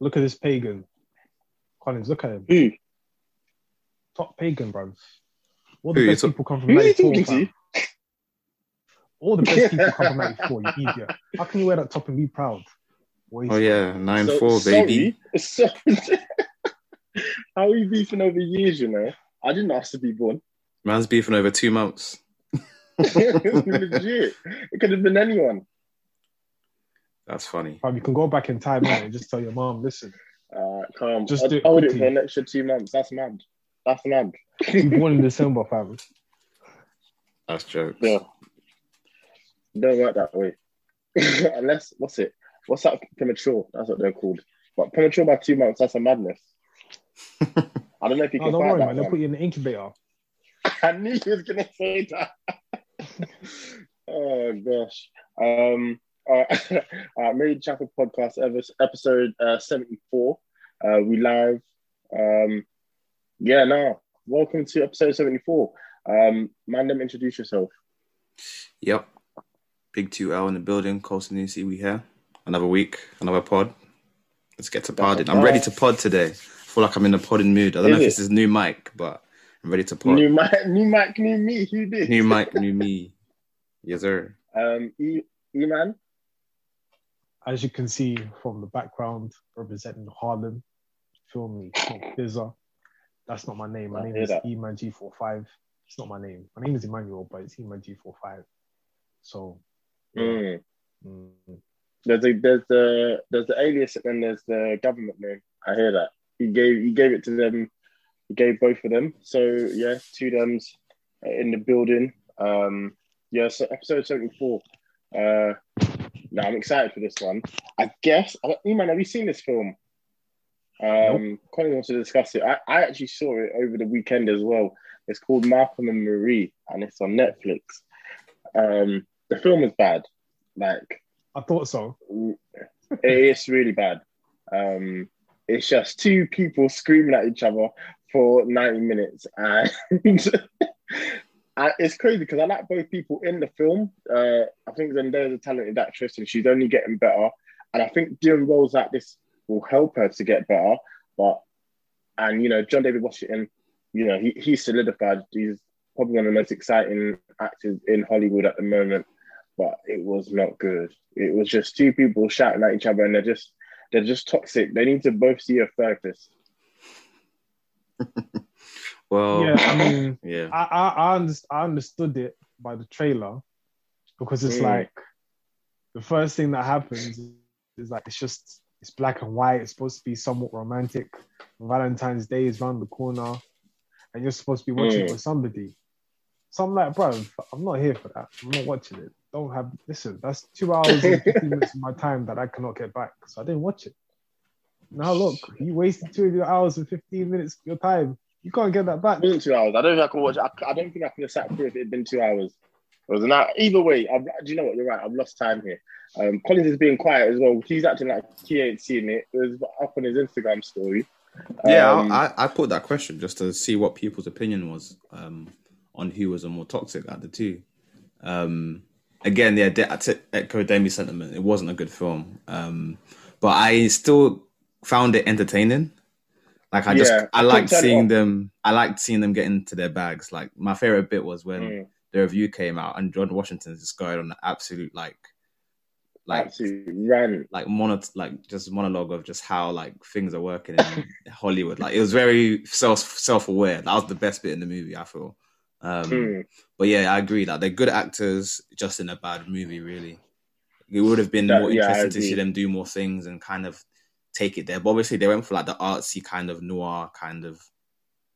Look at this pagan. Collins, look at him. Who? Top pagan, bro. All the Who, best talk- people come from who 94, talking fam. to? All the best people come from 94, you idiot. How can you wear that top and be proud? Waste. Oh yeah, nine So- four baby. Sorry. How are you beefing over years, you know? I didn't ask to be born. Man's beefing over two months. Legit. It could have been anyone. That's funny. Fam, you can go back in time innit, and just tell your mom, listen, Uh, calm. Just I do it hold it quickly. for an extra two months. That's mad. That's mad. you born in December, fam. That's jokes. Yeah. Don't work that way. Unless, what's it? What's that? Premature. That's what they're called. But premature by two months, that's a madness. I don't know if you No, can don't worry, that. man. They'll put you in the incubator. I knew he was gonna say that. oh gosh. Um. Uh, uh, Mary Chapel podcast episode uh, seventy four. Uh, we live. Um. Yeah. now Welcome to episode seventy four. Um. Man, them introduce yourself. Yep. Big two L in the building. Colson Nisi, we here. Another week, another pod. Let's get to podding. I'm ready to pod. today. I feel like I'm in a podding mood. I don't know Is if it? this is new mic, but I'm ready to pod. New mic, new mic, new me. Who did? new mic, new me. Yes, sir. Um. E, e man. As you can see from the background, representing Harlem. Feel me, it's not Bizza. That's not my name. My I name is that. Eman G45. It's not my name. My name is Emmanuel, but it's Eman G45. So, Mm. mm, There's a there's the there's the alias and then there's the government name. I hear that. He gave he gave it to them. He gave both of them. So yeah, two thems in the building. Um yeah, so episode 74. Uh now I'm excited for this one. I guess I don't- Iman, have you seen this film? Um Colin wants to discuss it. I, I actually saw it over the weekend as well. It's called Malcolm and Marie and it's on Netflix. Um the film is bad. Like I thought so. it's really bad. Um, it's just two people screaming at each other for 90 minutes. And I- it's crazy because I like both people in the film. Uh, I think Zendaya's a talented actress and she's only getting better. And I think doing roles like this will help her to get better. But, and, you know, John David Washington, you know, he, he's solidified. He's probably one of the most exciting actors in Hollywood at the moment but it was not good. It was just two people shouting at each other, and they're just they're just toxic. They need to both see a therapist. Well, Yeah, I mean, yeah. I I I, underst- I understood it by the trailer because it's Mm. like the first thing that happens is like it's just it's black and white. It's supposed to be somewhat romantic. Valentine's Day is around the corner, and you're supposed to be watching it Mm. with somebody. So I'm like, bro, I'm not here for that. I'm not watching it. Don't have listen. That's two hours and 15 minutes of my time that I cannot get back. So I didn't watch it. Now look, you wasted two of your hours and 15 minutes of your time. You can't get that back. It wasn't two hours. I don't think I could watch. I, I don't think I could have sat through if it had been two hours. It was not. Either way, I've, do you know what? You're right. I've lost time here. Um, Collins is being quiet as well. He's acting like he ain't seen it. It was up on his Instagram story. Yeah, Um, I, I put that question just to see what people's opinion was um, on who was a more toxic at the two. Um, again, yeah, de- I t- echo Demi's sentiment. It wasn't a good film, um, but I still found it entertaining. Like I just, Yeah, I I liked couldn't turn it seeing them. I liked seeing them get into their bags. Like my favorite bit was when Mm. the review came out and John Washington just going on an absolute like, like absolutely ran. like mono like just monologue of just how like things are working in Hollywood. Like it was very self self aware. That was the best bit in the movie, I feel. Um Mm. but yeah, I agree. Like they're good actors, just in a bad movie, really. it would have been That- more yeah, interesting to see them do more things and kind of take it there. But obviously, they went for like the artsy kind of noir kind of,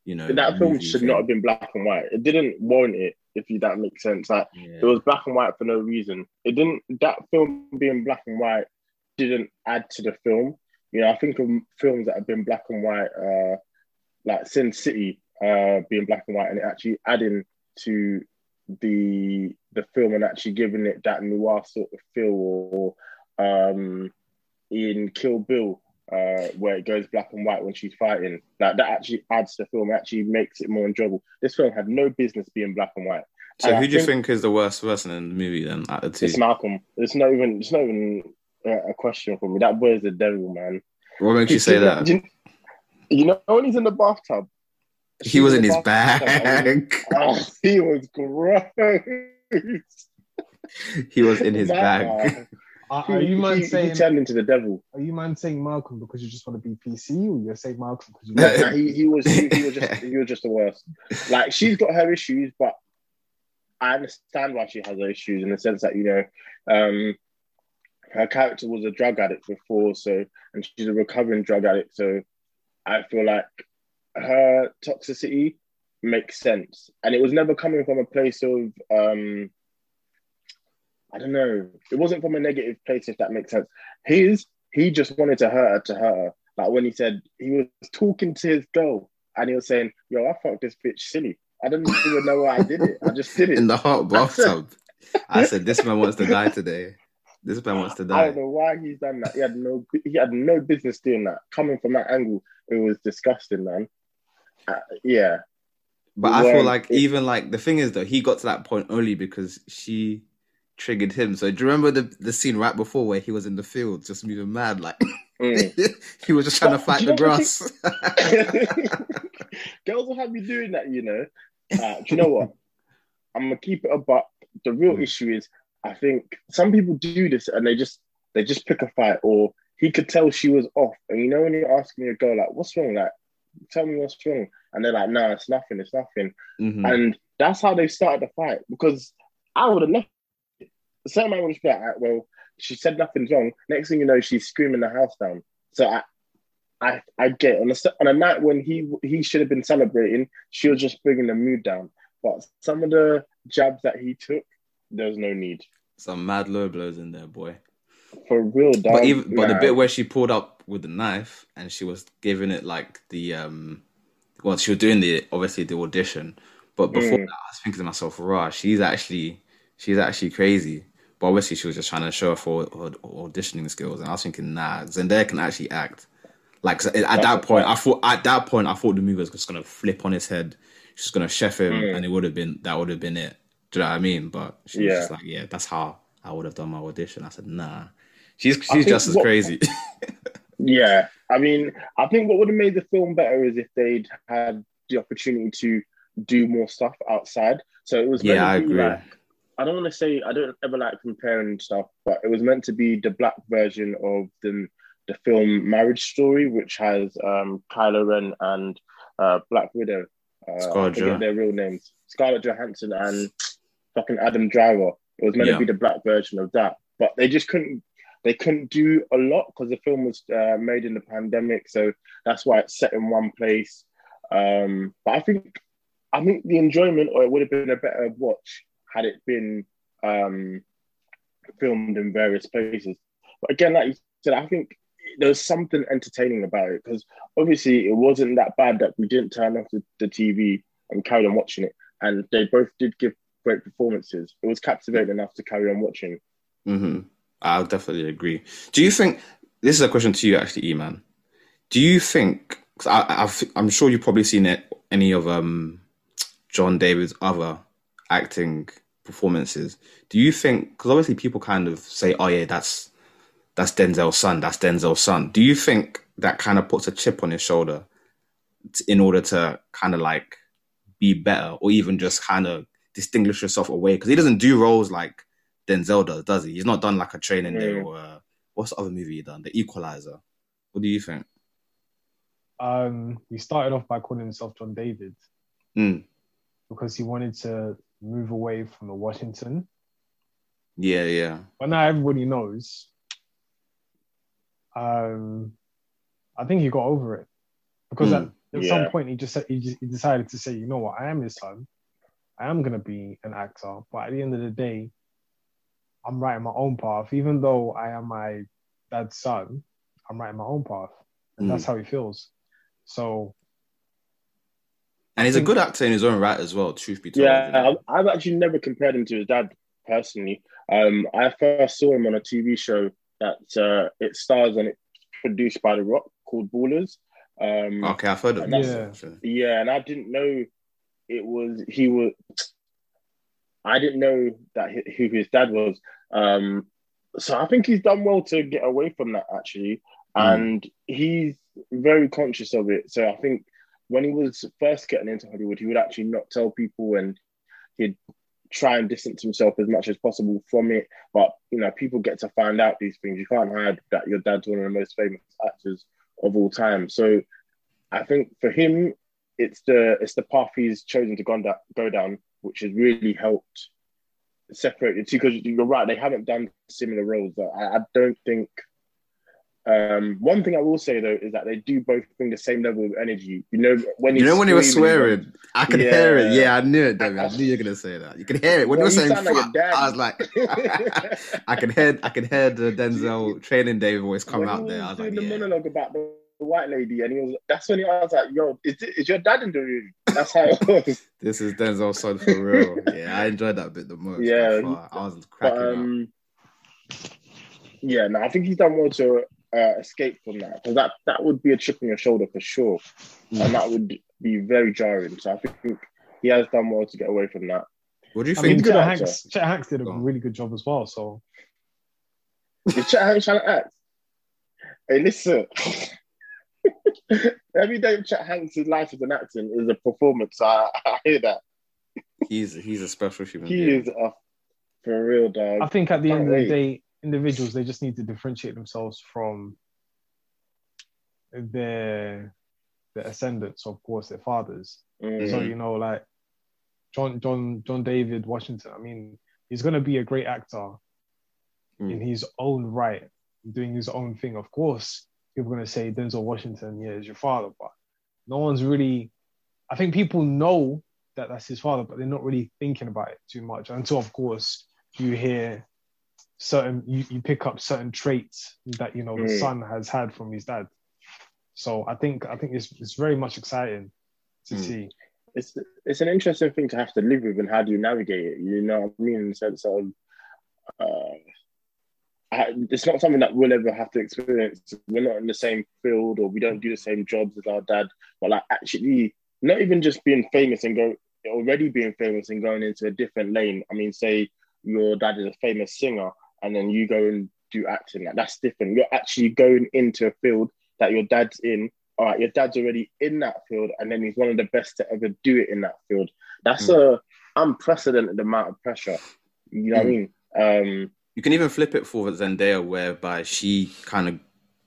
you know. that film should thing. not have been black and white. It didn't warrant it, if you, that makes sense. Like Yeah. it was black and white for no reason. It didn't. That film being black and white didn't add to the film. You know, I think of films that have been black and white, uh, like Sin City, uh, being black and white, and it actually adding to the the film and actually giving it that noir sort of feel, or um, in Kill Bill, uh, where it goes black and white when she's fighting. Like that actually adds to the film, actually makes it more enjoyable. This film had no business being black and white. So, And I who do you think- think is the worst person in the movie then? At the two, It's Malcolm. It's not even. It's not even uh, a question for me. That boy is the devil, man. what makes you say that? You, you know when he's in the bathtub. He was in his bag. Oh, he was gross. he was in his That bag. guy. Are, are you man he, he saying? turned into the devil. Are you man saying Malcolm because you just want to be PC, or you're saying Malcolm because you? No, no, he, he was he, he was just he was just the worst. Like she's got her issues, but I understand why she has her issues in the sense that you know, um, her character was a drug addict before, so and she's a recovering drug addict, so I feel like her toxicity makes sense, and it was never coming from a place of um, I don't know, it wasn't from a negative place if that makes sense. His he just wanted to hurt her to hurt her. Like when he said he was talking to his girl and he was saying, "Yo, I fucked this bitch silly. I didn't even know why I did it. I just did it. in the hot bathtub. I said, "This man wants to die today. This man wants to die." I don't know why he's done that. He had no he had no business doing that. Coming from that angle, it was disgusting, man. Uh, yeah, But I feel like it- even like the thing is though, he got to that point only because she triggered him. So do you remember the the scene right before where he was in the field just moving mad like Mm. he was just trying to fight the you know grass. Girls will have you doing that, you know. Uh, do you know what? I'm gonna keep it a buck. The real issue is, I think some people do this and they just they just pick a fight, or he could tell she was off. And you know when you're asking your girl like, "What's wrong?" Like, tell me what's wrong, and they're like, "No, it's nothing. It's nothing." Mhm. And that's how they started the fight because I would have left. The same would just be "Ah, well, she said nothing's wrong. Next thing you know, she's screaming the house down. So I, I, I get on a on a night when he he should have been celebrating, she was just bringing the mood down. But some of the jabs that he took, there's no need Some mad low blows in there, boy. for real. Dog. But even but the bit where she pulled up with the knife and she was giving it like the um well she was doing the obviously the audition. But before Mm. that I was thinking to myself, rah, she's actually she's actually crazy. But obviously she was just trying to show off her, her auditioning skills and I was thinking, nah, Zendaya can actually act. Like at That's that point. I thought at that point I thought the movie was just gonna flip on his head. She's gonna chef him, Mm. and it would have been that would have been it. Do you know what I mean? But she was Yeah. just like, yeah, that's how I would have done my audition. I said, nah, she's she's just as what- crazy. Yeah, I mean, I think what would have made the film better is if they'd had the opportunity to do more stuff outside. So it was yeah, I agree. like I don't want to say I don't ever like comparing stuff, but it was meant to be the black version of the the film Marriage Story, which has um, Kylo Ren and uh, Black Widow. Uh, Scarlett I forget Jo- their real names: Scarlett Johansson and fucking Adam Driver. It was meant Yeah. to be the black version of that, but they just couldn't. They couldn't do a lot because the film was uh, made in the pandemic, so that's why it's set in one place. Um, but I think, I think the enjoyment, or it would have been a better watch had it been um, filmed in various places. But again, like you said, I think there was something entertaining about it because obviously it wasn't that bad that we didn't turn off the, the TV and carry on watching it. And they both did give great performances. It was captivating enough to carry on watching. hmm I'll definitely agree. Do you think this is a question to you actually, Eman? Do you think? Cause I, I'm sure you've probably seen it, any of um, John David's other acting performances. Do you think? Because obviously people kind of say, "Oh yeah, that's that's Denzel's son. That's Denzel's son." Do you think that kind of puts a chip on his shoulder in order to kind of like be better, or even just kind of distinguish yourself away? Because he doesn't do roles like Denzel does, does he? He's not done like a training day Mm. or uh, what's the other movie he done? The Equalizer. What do you think? Um, he started off by calling himself John David Mm. because he wanted to move away from the Washington Yeah, yeah. But now everybody knows. Um, I think he got over it because Hmm. at, at Yeah. some point he just said he, just, he decided to say, you know what, I am his son. I am gonna be an actor, but at the end of the day, I'm writing my own path. Even though I am my dad's son, I'm writing my own path, and Mm. that's how he feels. So And he's a good actor in his own right as well. Truth be told, Yeah. I've, I've actually never compared him to his dad personally. Um, I first saw him on a TV show that uh, it stars and it's produced by The Rock called Ballers. Um, okay, I've heard of And this. that's- actually. Yeah, and I didn't know it was he was. I didn't know that hi- who his dad was. Um, so I think he's done well to get away from that actually, Mm. and he's very conscious of it. So I think when he was first getting into Hollywood, he would actually not tell people, and he'd try and distance himself as much as possible from it. But you know, people get to find out these things. You can't hide that your dad's one of the most famous actors of all time. So I think for him, it's the it's the path he's chosen to go down, go down which has really helped separate the two. Because you're right, they haven't done similar roles. I, I don't think. Um, one thing I will say though is that they do both bring the same level of energy. You know when You know when he was swearing, I could hear it. Yeah. Yeah, I knew it, David. I knew you were gonna say that. You could hear it when Well, you were saying like your fuck. dad. I was like, I could hear, I could hear the Denzel training day voice come when out there. I was doing like, the yeah. monologue about the white lady, and he was. That's when he was like, "Yo, is, is your dad in the room?" That's how it was. This is Denzel's son for real. Yeah, I enjoyed that bit the most. Yeah. I was But cracking up. um, yeah, no, I think he's done well to uh, escape from that because that that would be a chip on your shoulder for sure, Mm. and that would be very jarring. So I think he has done well to get away from that. What do you I mean, think? good Chet. Hanks, Chet Hanks did a Go really good job as well. So Is Chet Hanks trying to act? Hey, listen. Every day Chet Hanks' life as an actor is a performance. I, I hear that. he's he's a special human He being. is a for real dog. I think at the Can't end of the day, individuals they just need to differentiate themselves from their their ascendants, of course, their fathers. Mm. So you know, like John John John David Washington. I mean, he's gonna be a great actor Mm. in his own right, doing his own thing. Of course, people are gonna say Denzel Washington, yeah, is your father, but no one's really. I think people know that that's his father, but they're not really thinking about it too much until, of course, you hear certain you, you pick up certain traits that you know the Mm. son has had from his dad. So I think I think it's it's very much exciting to Mm. see. it's it's an interesting thing to have to live with and how do you navigate it you know what i mean in the sense of uh, I, it's not something that we'll ever have to experience we're not in the same field or we don't do the same jobs as our dad but like actually not even just being famous and go already being famous and going into a different lane i mean say your dad is a famous singer and then you go and do acting like that's different you're actually going into a field that your dad's in all right, your dad's already in that field, and then he's one of the best to ever do it in that field. That's a unprecedented amount of pressure. You know what I mean? Um, You can even flip it for Zendaya, whereby she kind of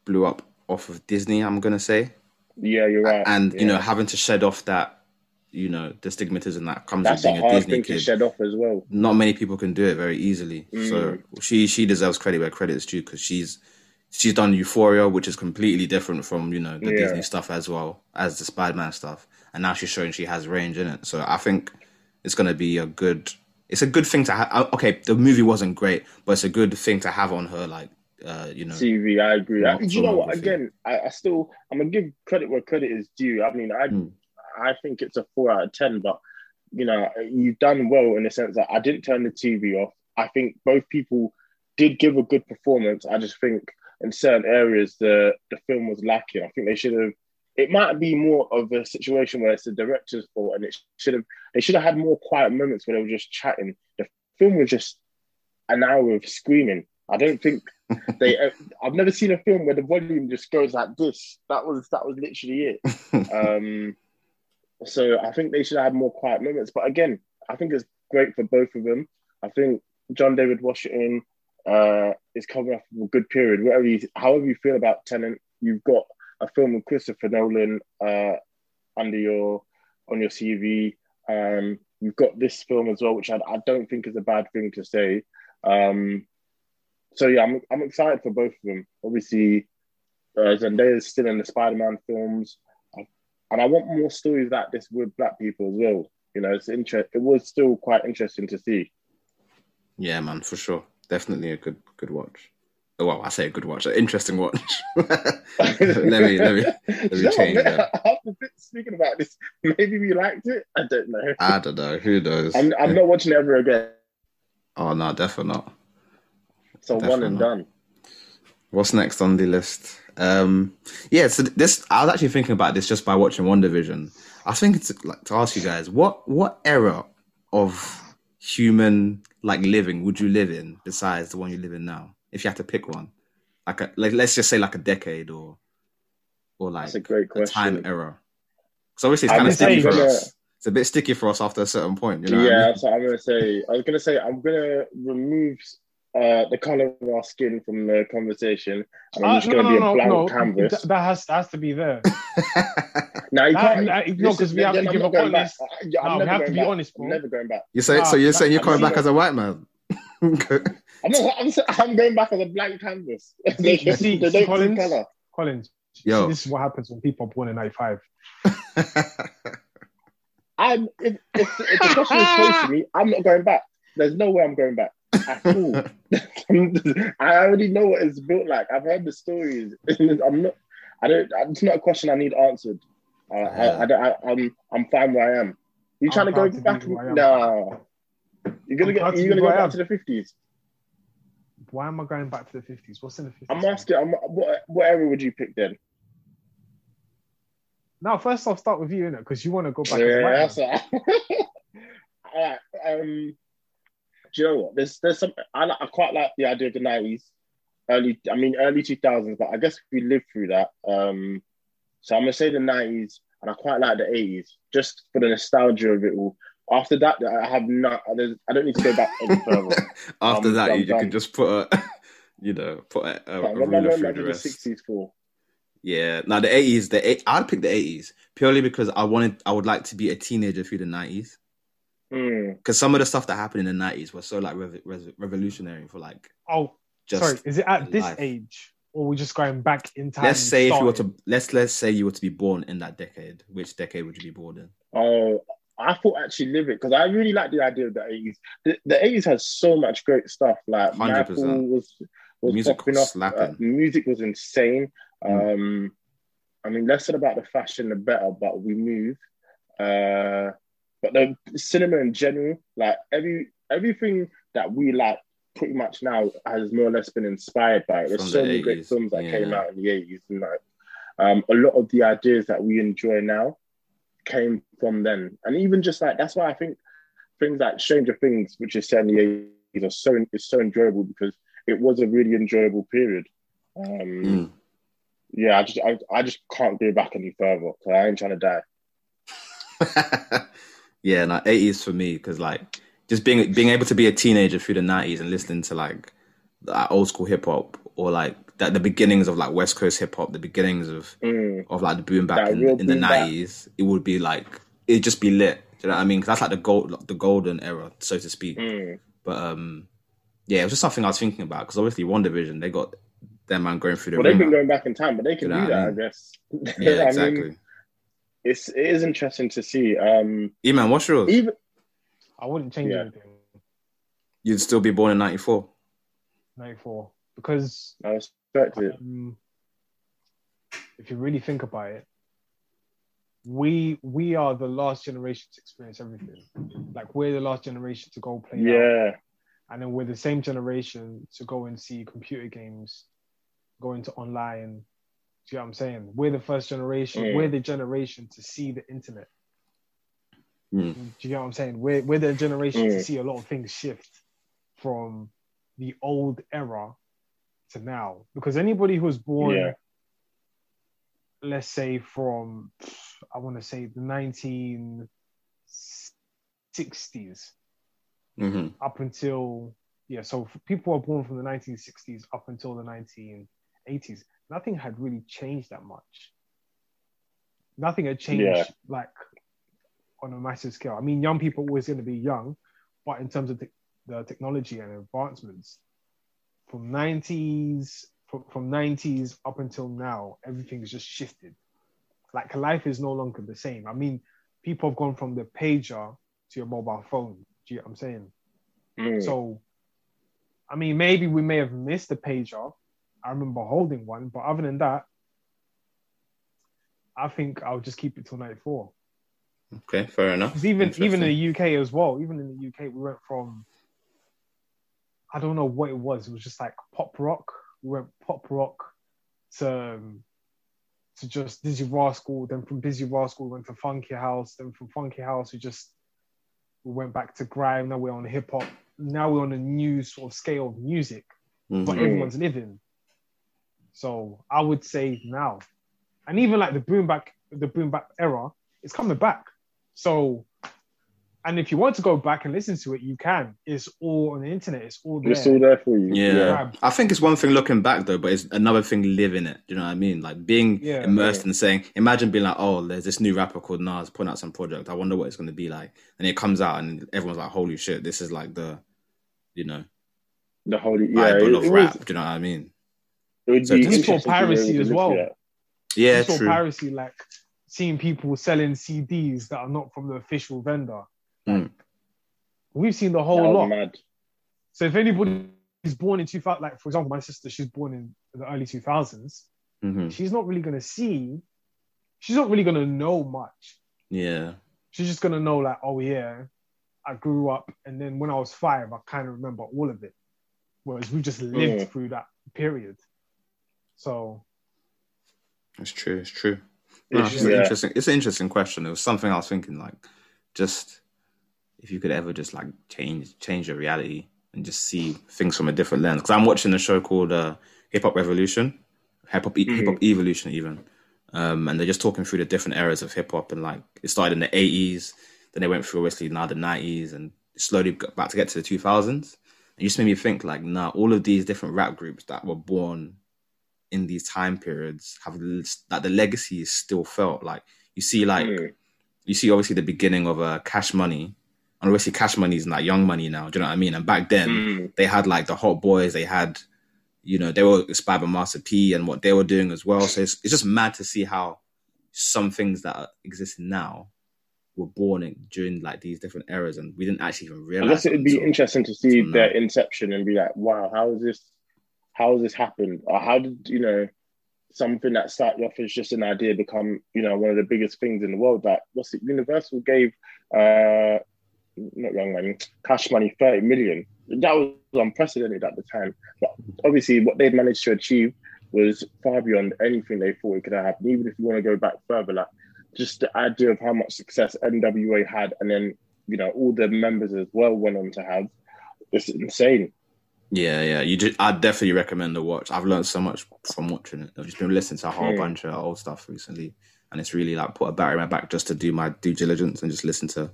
blew up off of Disney. I'm gonna say, yeah, you're right. and you know, having to shed off that, you know, the stigmatism that comes that's with a being a, hard Disney thing to kid. shed off as well. Not many people can do it very easily. So Mm. she she deserves credit where credit is due because she's she's done Euphoria, which is completely different from you know the Yeah. Disney stuff as well as the Spider-Man stuff, and now she's showing she has range in it. So I think it's gonna be a good. It's a good thing to have. Okay, the movie wasn't great, but it's a good thing to have on her, like uh, you know. CV, I agree. I, you know what? Again, I, I still I'm gonna give credit where credit is due. I mean, I Mm. I think it's a four out of ten, but you know, you've done well in the sense that I didn't turn the TV off. I think both people did give a good performance. I just think in certain areas the the film was lacking. I think they should have. It might be more of a situation where it's the director's fault, and it should have. They should have had more quiet moments where they were just chatting. The film was just an hour of screaming. I don't think they. I've never seen a film where the volume just goes like this. That was that was literally it. Um, so I think they should have more quiet moments. But again, I think it's great for both of them. I think John David Washington uh, is coming off of a good period. Whatever you, however you feel about Tenet, you've got a film with Christopher Nolan uh, under your on your CV. Um, you've got this film as well, which I, I don't think is a bad thing to say. Um, so yeah, I'm I'm excited for both of them. Obviously, uh, is still in the Spider-Man films, and I want more stories like this with black people as well. You know, it's interest. It was still quite interesting to see. Yeah, man, for sure. Definitely a good good watch. Well, I say a good watch, an interesting watch. let me let me let me know change what, that. After speaking about this, maybe we liked it. I don't know. I don't know. Who knows? I'm, I'm not watching it ever again. Oh no, definitely not. So one and not. done. What's next on the list? Um, yeah, so this I was actually thinking about this just by watching WandaVision. I was thinking to like to ask you guys what what era of human like living would you live in besides the one you live in now? If you had to pick one, like a, like let's just say like a decade or or like That's a great a time question. era. Because obviously it's kind of sticky for gonna- us. It's a bit sticky for us after a certain point. You know what I yeah, mean? what I'm gonna say. I was gonna say I'm gonna remove uh, the color of our skin from the conversation, and I'm Uh, just gonna be a blank canvas. That, that has has to be there. Now you That- can't. that- no, listen, 'cause we have then to I'm give not a going back. honest- I- yeah, I'm No, we never have to be back. honest, I'm never going back. you say so? You're saying you're coming that's back as a white man? I'm not. I'm, s- I'm going back as a blank canvas. they, You see- they see don't see Collins? color. Collins, Yo. see, this is what happens when people are born in '95. I'm. If, if, if the question is posed to me, I'm not going back. There's no way I'm going back at all. I already know what it's built like. I've heard the stories. I'm not. I don't. It's not a question I need answered. Uh, I, I, don't- I, I'm. I'm fine where I am. You I'm trying to go to back? am. No. You're gonna I'm get. to You're gonna go back to the fifties. Why am I going back to the 50s? What's in the 50s? I'm asking. I'm, what what era would you pick then? Now, first I'll start with you, innit? Because you want to go back. Yeah, that's man. all right. Um, do you know what? There's there's some I, I quite like the idea of the nineties, early. I mean early two thousands, but I guess we lived through that. Um, so I'm gonna say the nineties, and I quite like the eighties, just for the nostalgia of it all. After that, I have not. there's- I don't need to go back any further. After I'm- that, I'm you, you can just put a, you know, put a, a, But a what am I ruler through the the rest. sixties for? Yeah, now the eighties, the eight, I'd pick the eighties purely because I wanted, I would like to be a teenager through the nineties. Because some of the stuff that happened in the nineties was so like rev- rev- revolutionary for like Oh, just. sorry. Is it at this life. age, or we're we just going back in time? Let's say if you were to let's let's say you were to be born in that decade. Which decade would you be born in? Oh, I thought actually live it because I really like the idea of the eighties. The, the eighties has so much great stuff. Like 100%. Michael was was Music popping was off. Uh, music was insane. Mm. Um, I mean, less said about the fashion, the better. But we move. Uh, but the cinema in general, like every everything that we like, pretty much now has more or less been inspired by it. There's From so the many great films that yeah. came out in the eighties, and like um, a lot of the ideas that we enjoy now came from then. And even just like that's why I think things like Stranger Things, which is set in the eighties, are so is so enjoyable because it was a really enjoyable period. Um, Mm. Yeah, I just I, I just can't go back any further because I ain't trying to die. yeah, no, eighties for me because like just being being able to be a teenager through the nineties and listening to like that old school hip hop or like that the beginnings of like West Coast hip hop, the beginnings of Mm. of like the boom bap That in, in the nineties, it would be like it'd just be lit. Do you know what I mean? Cause that's like the gold the golden era, so to speak. Mm. But um, yeah, it was just something I was thinking about because obviously WandaVision they got their man going through the Well, they've been going back in time, but they can You do what I that, I guess. Yeah, I mean, exactly. It's it is interesting to see. Um, E man, what's yours? even I wouldn't change Yeah. anything. You'd still be born in ninety four. 94 because I respect it. um, if you really think about it, we we are the last generation to experience everything. Like we're the last generation to go play out, Yeah, and then we're the same generation to go and see computer games, go into online. Do you know what I'm saying? We're the first generation. Mm. We're the generation to see the internet. Mm. Do you know what I'm saying? We're we're the generation to Mm. see a lot of things shift from the old era to now. Because anybody who was born, Yeah. let's say from I want to say the 1960s hmm up until yeah, so people were born from the 1960s up until the 1980s. Nothing had really changed that much. Nothing had changed Yeah. like on a massive scale. I mean, young people always going to be young, but in terms of the, the technology and advancements from 90s from, from 90s up until now, everything's just shifted. Like life is no longer the same. I mean, people have gone from the pager to your mobile phone. Do you get what I'm saying? Mm. So, I mean, maybe we may have missed the pager. I remember holding one, but other than that, I think I'll just keep it till 94. Okay, fair enough. even even in the UK as well, even in the UK, we went from I don't know what it was. It was just like pop rock. We went pop rock to um, to just Dizzee Rascal. Then from Dizzee Rascal, we went to Funky House. Then from Funky House, we just we went back to grime. Now we're on hip hop. Now we're on a new sort of scale of music, Mhm. but everyone's living. So I would say now, and even like the boom bap, the boom bap era, it's coming back. So, and if you want to go back and listen to it, you can. It's all on the internet. It's all there. It's all there for you. Yeah. Yeah. I think it's one thing looking back though, but it's another thing living it. Do you know what I mean? Like being Yeah. immersed and saying, imagine being like, oh, there's this new rapper called Nas putting out some project. I wonder what it's going to be like. And it comes out and everyone's like, holy shit, this is like the, you know, The holy yeah. Bible It, of it rap. was, Do you know what I mean? It would So be this for interesting to know piracy as well. at. Yeah, It's all true. piracy, like seeing people selling CDs that are not from the official vendor. Mm. We've seen the whole lot. mad. So if anybody is born in 2000, like for example, my sister, she's born in the early 2000s. hmm She's not really gonna see. She's not really gonna know much. Yeah. She's just gonna know like, oh yeah, I grew up, and then when I was five, I kind of remember all of it. Whereas we just lived Mm. through that period. So It's true. It's true. No, It's- it's, an yeah. interesting. It's an interesting question. It was something I was thinking, like, just if you could ever just like change change your reality and just see things from a different lens. Because I'm watching a show called uh, Hip Hop Revolution, Hip Hop Mhm. Hip Hop Evolution, even, um, and they're just talking through the different eras of hip hop and like it started in the 80s, then they went through obviously now the 90s, and slowly got back to get to the 2000s. And it just made me think, like, nah, all of these different rap groups that were born in these time periods have that the legacy is still felt. Like you see, like Mm. you see, obviously the beginning of uh, Cash Money, and obviously Cash Money is like Young Money now. Do you know what I mean? And back then Mm. they had like the Hot Boys. They had, you know, they were inspired by Master P and what they were doing as well. So it's it's just mad to see how some things that exist now were born in, during like these different eras, and we didn't actually even realize. I guess it would be until- interesting to see their now. inception and be like, wow, how is this? How has this happened? Or how did you know something that started off as just an idea become you know one of the biggest things in the world? Like, what's it? Universal gave uh not Young Money, Cash Money, thirty million. That was unprecedented at the time. But obviously, what they'd managed to achieve was far beyond anything they thought it could have happened. Even if you want to go back further, like just the idea of how much success NWA had, and then you know all the members as well went on to have. It's insane. Yeah, yeah. You just, I definitely recommend the watch. I've learned so much from watching it. I've just been listening to a whole Mm. bunch of old stuff recently, and it's really like put a battery in my back just to do my due diligence and just listen to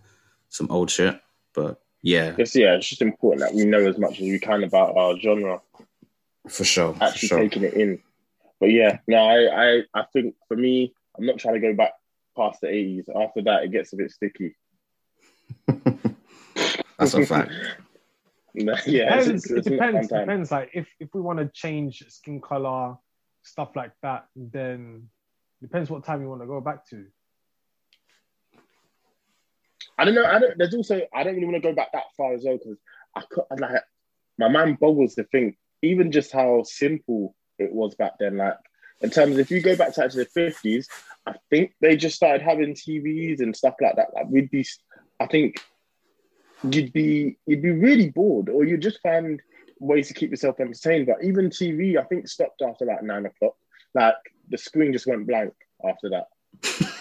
some old shit. But yeah, Just yeah, it's just important that we know as much as we can about our genre, for sure, for actually sure. taking it in. But yeah, no, I, I I think for me, I'm not trying to go back past the 80s. After that, it gets a bit sticky. That's a fact. No, yeah, depends, it's, it it's a depends. time. Depends. Like if if we want to change skin color, stuff like that, then depends what time you want to go back to. I don't know. I don't. There's also I don't really want to go back that far as well because I could I, like my mind boggles to think even just how simple it was back then. Like in terms of if you go back to actually the fifties, I think they just started having TVs and stuff like that. Like we'd be, I think you'd be you'd be really bored, or you'd just find ways to keep yourself entertained. But even TV, I think stopped after like nine o'clock. Like the screen just went blank after that.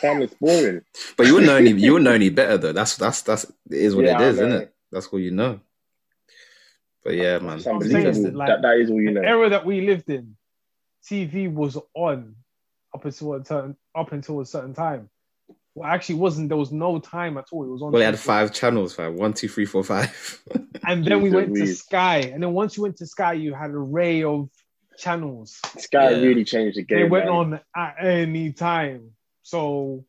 Found it's boring. But you wouldn't know any. You wouldn't know any better though. That's that's that's it is what Yeah, it I is, isn't it? That's what you know. But yeah, man. It's I'm unbelievable. saying, like, that that is all you the know. era that we lived in, TV was on up until a certain up until a certain time. Well, actually, wasn't there was no time at all. It was on. Well, they had five channels, five, one, two, three, four, five. and then we went to Sky, and then once you went to Sky, you had an array of channels. Sky Yeah. really changed the game. they went man. on at any time. So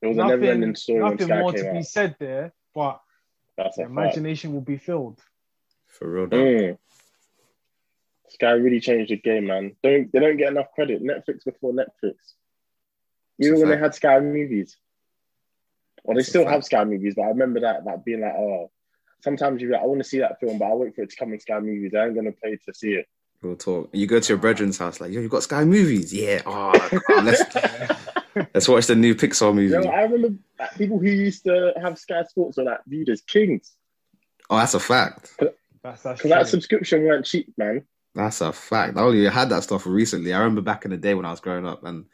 It was a never nothing, ending story when nothing more came to be said there. But That's a The fact. imagination will be filled. For real. Mm. Sky really changed the game, man. Don't they don't get enough credit? Netflix before Netflix. Even It's a when they had Sky movies. Well, they It's still have Sky movies, but I remember that that being like, oh, sometimes you like, I want to see that film, but I'll wait for it to come in Sky movies. I ain't gonna pay to see it. Real talk. You go to your brethren's house, like, yo, you got Sky Movies? Yeah. Oh, come on, let's let's watch the new Pixar movie. You know, I remember like, people who used to have Sky Sports were like viewed as kings Oh, that's a fact. That's that's because that subscription weren't cheap, man. That's a fact. I only had that stuff recently. I remember back in the day when I was growing up, and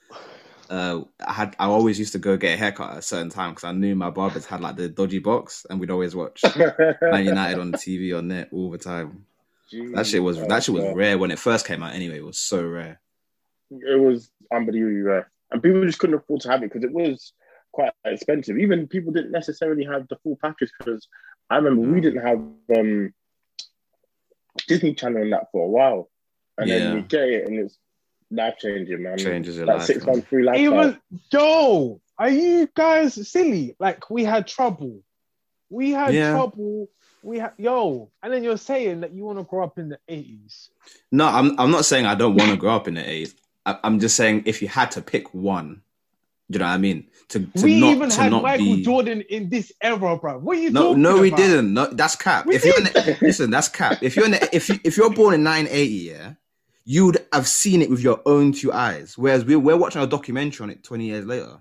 uh, I had I always used to go get a haircut at a certain time because I knew my barbers had like the dodgy box, and we'd always watch Man United on TV on net all the time. That shit was Jeez, that shit was rare when it first came out. Anyway, it was so rare. it was unbelievably rare. And people just couldn't afford to have it because it was quite expensive. Even people didn't necessarily have the full package because I remember we Mm. didn't have um, Disney Channel and that for a while. And Yeah. then we get it and it's life changing, man. Changes your That life. six man. month free lifestyle. Even yo, are you guys silly? Like we had trouble. We had Yeah. trouble. We had yo, and then you're saying that you want to grow up in the eighties. No, I'm I'm not saying I don't want to grow up in the eighties. I'm just saying if you had to pick one, do you know what I mean? To, to We not, even to had not Michael be... Jordan in this era, bro. What are you No, talking no, we about? didn't. No, that's cap. We if you're in the, listen, that's cap. If you're in the, if you if you're born in 980, yeah, you'd have seen it with your own two eyes. Whereas we're we're watching a documentary on it 20 years later.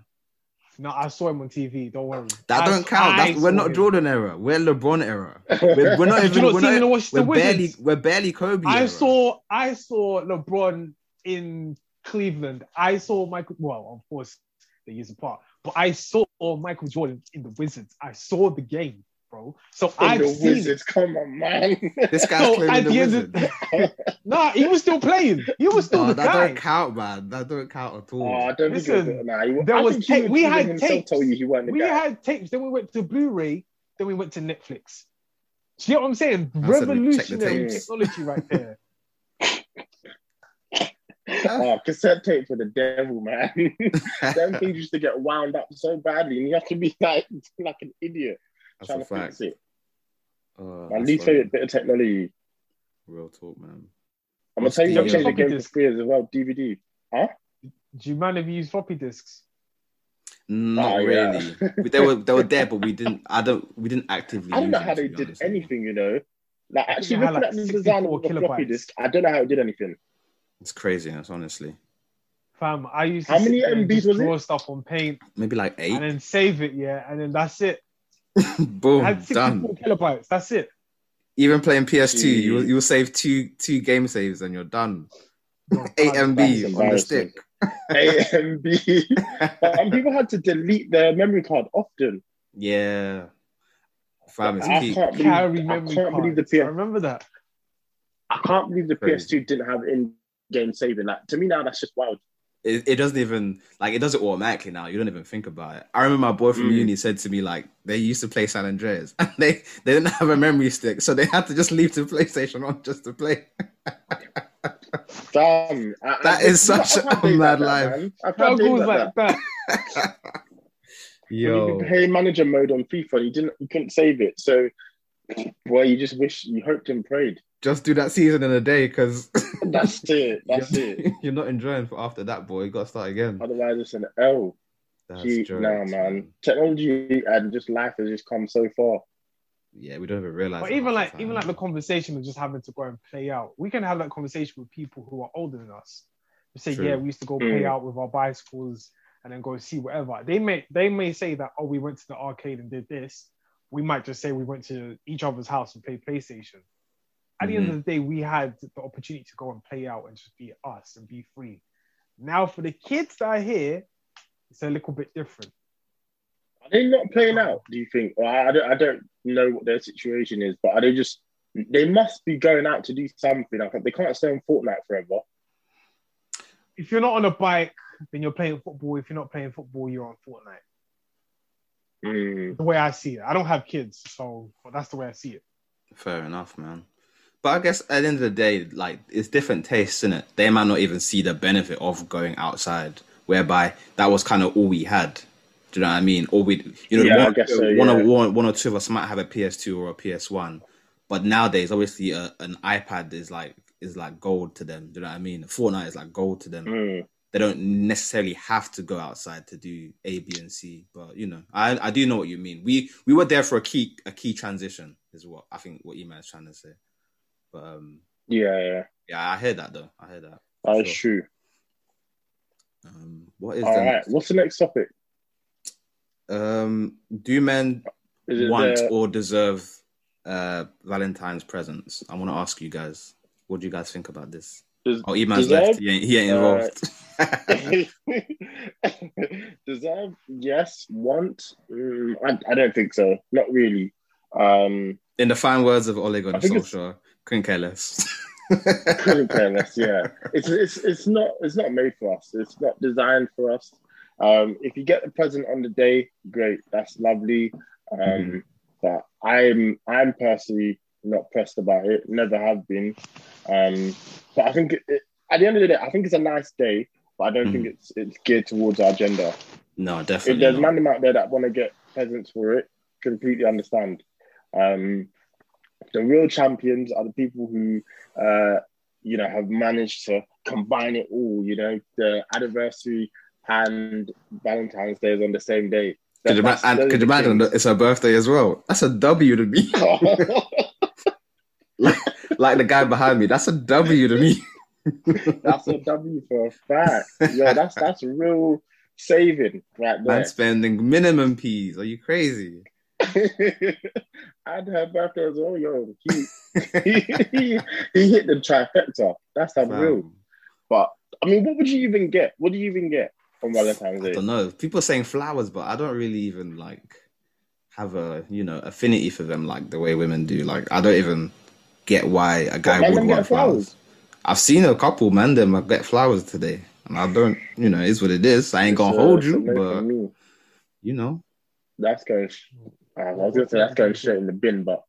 No, I saw him on TV. Don't worry. That I- don't count. That's, we're not him. Jordan era. We're LeBron era. We're, we're not you even. We're, see him in the not, we're barely. Wizards? We're barely Kobe. I era. saw I saw LeBron in Cleveland. I saw Michael. Well, of course, they're years apart. But I saw Michael Jordan in the Wizards. I saw the game, bro. So I've the seen Wizards, come on, man. This guy's So, claiming the the end of- wizard. Nah, he was still playing. He was still No, the that guy. don't count, man. That don't count at all. Oh, I don't think Listen, it was, nah, he, there I was think he tape- would we had himself tapes. tell you he weren't the We guy. had tapes. Then we went to Blu-ray. Then we went to Netflix. Do you know what I'm saying? I said the Revolutionary tapes. technology right there. Oh, cassette tape for the devil, man. Them things used to get wound up so badly, and you have to be like like an idiot That's trying a to fact. fix it. My least funny. favorite bit of technology. Real talk, man. I'm gonna What's tell you the, what changed the uh, game for free as well. DVD. huh? Do you man have used floppy disks? Not Oh, yeah. really. they were they were there, but we didn't. I don't. We didn't actively. I don't use know how to they did honest anything. You know, like actually looking like, at the design of 64 the floppy disk, I don't know how it did anything. It's craziness, honestly. Fam, I used to How sit many there MBs just was it? draw stuff on paint Maybe like eight, and eight. then save it, yeah, and then that's it. I Boom, had 64 done. kilobytes. That's it. Even playing PS2, you will Jeez. you will save two two game saves and you're done. You're Eight done. MB That's on the stick. AMB. and people had to delete their memory card often. Yeah, fam, it's I peak. can't believe, Carry I can't believe the cards. I PS. remember that. I can't believe the Crazy. PS2 didn't have in-game saving. Like to me now, that's just wild. It, it doesn't even like it does it automatically now. You don't even think about it. I remember my boy from Mm. uni said to me like they used to play San Andreas and they they didn't have a memory stick, so they had to just leave the PlayStation on just to play. Damn, I, That I, is I've such had a mad that, life. man. I've How had days goes like like that. that? When you play manager mode on FIFA, you didn't, you couldn't save it. So, boy, you just wish you hoped and prayed. Just do that season in a day because That's it. That's it. You're not enjoying for after that, boy. You got to start again. Otherwise, it's an L. That's Gee, jokes, nah, man. Technology and just life has just come so far. Yeah, we don't even realize. But even like even like the conversation of just having to go and play out, we can have that conversation with people who are older than us. We say, True. yeah, we used to go play Mm. out with our bicycles and then go see whatever. They may they may say that, oh, we went to the arcade and did this. We might just say we went to each other's house and played PlayStation. At the end Mm-hmm. of the day, we had the opportunity to go and play out and just be us and be free. Now, for the kids that are here, it's a little bit different. Are they not playing out? Do you think? Well, I, I don't. I don't know what their situation is, but are they just? They must be going out to do something. Like, they can't stay on Fortnite forever. If you're not on a bike, then you're playing football. If you're not playing football, you're on Fortnite. Mm. the way I see it. I don't have kids, so but that's the way I see it. Fair enough, man. But I guess at the end of the day, like it's different tastes, in it. They might not even see the benefit of going outside, whereby that was kind of all we had. Do you know what I mean? Or we, you know, Yeah, one, so, one, or, one, one or two of us might have a PS2 or a PS1, but nowadays, obviously, uh, an iPad is like is like gold to them. Do you know what I mean? Fortnite is like gold to them. Mm. They don't necessarily have to go outside to do A, B, and C. But you know, I I do know what you mean. We we were there for a key a key transition, is what I think what Iman is trying to say. But um, Yeah, yeah, yeah, I heard that though. I heard that. that's Sure. true. Um, what is All the right, what's the next topic? um? Do men want the- or deserve uh Valentine's presents? I want to ask you guys. What do you guys think about this? Oh, Iman's deserve? left. He ain't, he ain't Uh, involved. Deserve? Yes. Want? Mm, I, I don't think so. Not really. Um, In the fine words of Ole Gunnar I Solskjaer, couldn't care less. couldn't care less. Yeah, it's it's it's not it's not made for us. It's not designed for us. Um, if you get the present on the day, great. That's lovely. Um, Mhm. But I'm I'm personally not pressed about it. Never have been. Um, but I think it, it, at the end of the day, I think it's a nice day. But I don't think it's it's geared towards our gender. no, definitely. If there's not. man out there that want to get presents for it, completely understand. Um, the real champions are the people who, uh, you know, have managed to combine it all. You know, the anniversary and Valentine's Day is on the same day. Could you, ma- and could you imagine that it's her birthday as well? That's a W to me. like the guy behind me, that's a W to me. that's a W for a fact. Yeah, that's that's real saving right Man there. spending minimum P's. Are you crazy? and her birthday as well, yo. He, he, he hit the trifecta. That's unreal. Fam, But I mean, what would you even get? What do you even get on Valentine's Day? I don't know. People are saying flowers, but I don't really even like have a you know affinity for them like the way women do. Like I don't even get why a guy would want flowers? flowers. I've seen a couple man them get flowers today, and I don't. You know, it's what it is. I ain't gonna a- hold you, a no for but me. you know, That's going. Uh, I was gonna say that's going straight in the bin, but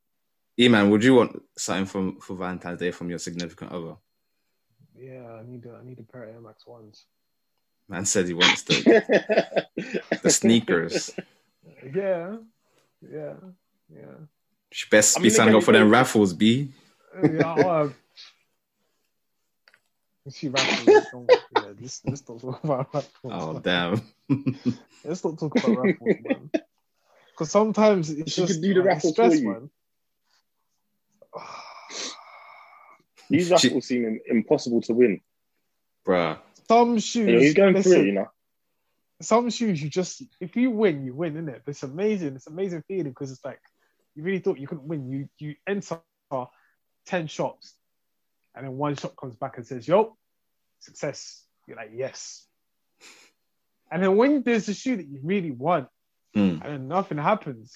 E man, would you want something from for Valentine's Day from your significant other? Yeah, I need a, I need a pair of Air Max ones. Man said he wants the the sneakers. Yeah, yeah, yeah. She best I be signing up for can- them raffles, B. yeah uh, she raffles. Don't, yeah, let's, let's not talk about raffles. Oh man. damn. Let's not talk about raffles, man. Because sometimes it's She just could do the like, raffle stress, for you. man. these She- raffles seem impossible to win. Bruh. Some shoes, You he's going listen, through it, you know. some shoes you just if you win, you win, isn't it? It's amazing. It's amazing feeling because it's like you really thought you couldn't win. You you enter ten shops, and then one shop comes back and says, "Yo, success." You're like, "Yes." And then when there's a shoe that you really want, Mm. and nothing happens,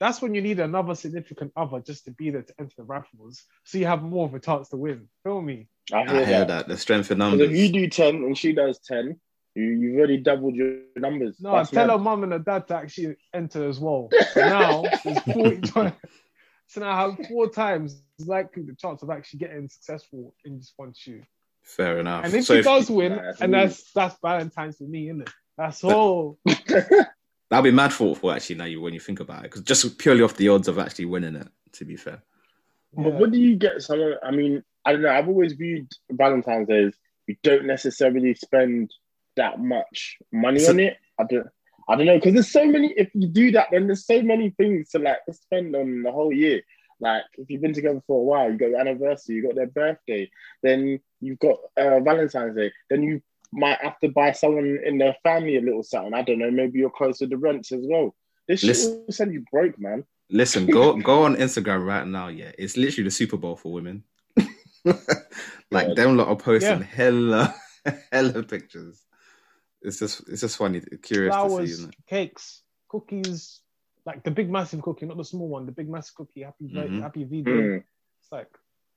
that's when you need another significant other just to be there to enter the raffles, so you have more of a chance to win. Feel me? I I hear, hear that. that. The strength in 'Cause numbers. if you do ten and she does ten, you you've already doubled your numbers. No, That's tell mad. her mum and her dad to actually enter as well. So now there's 40. So now I have four times likely the chance of actually getting successful in this one shoe. Fair enough. And if so she if- does win, Nah, and that's that's Valentine's for me, isn't it? That's all. That'd be mad thoughtful actually now you when you think about it. Because just purely off the odds of actually winning it, to be fair. But what do you get someone? I mean, I don't know. I've always viewed Valentine's Day as you don't necessarily spend that much money So- on it. I don't. I don't know because there's so many. If you do that, then there's so many things to like spend on the whole year. Like if you've been together for a while, you got your anniversary, you got their birthday, then you've got uh, Valentine's Day, then you might have to buy someone in their family a little something. I don't know. Maybe you're close to the rents as well. This shit Listen- will send you broke, man. Listen, go go on Instagram right now. Yeah, it's literally the Super Bowl for women. like Yeah. them lot are posting Yeah. hella hella pictures. It's just it's just funny, curious to see. Flowers, Isn't it? cakes, cookies, like the big massive cookie, not the small one, the big massive cookie. Happy Mhm. happy video. Mm. It's like,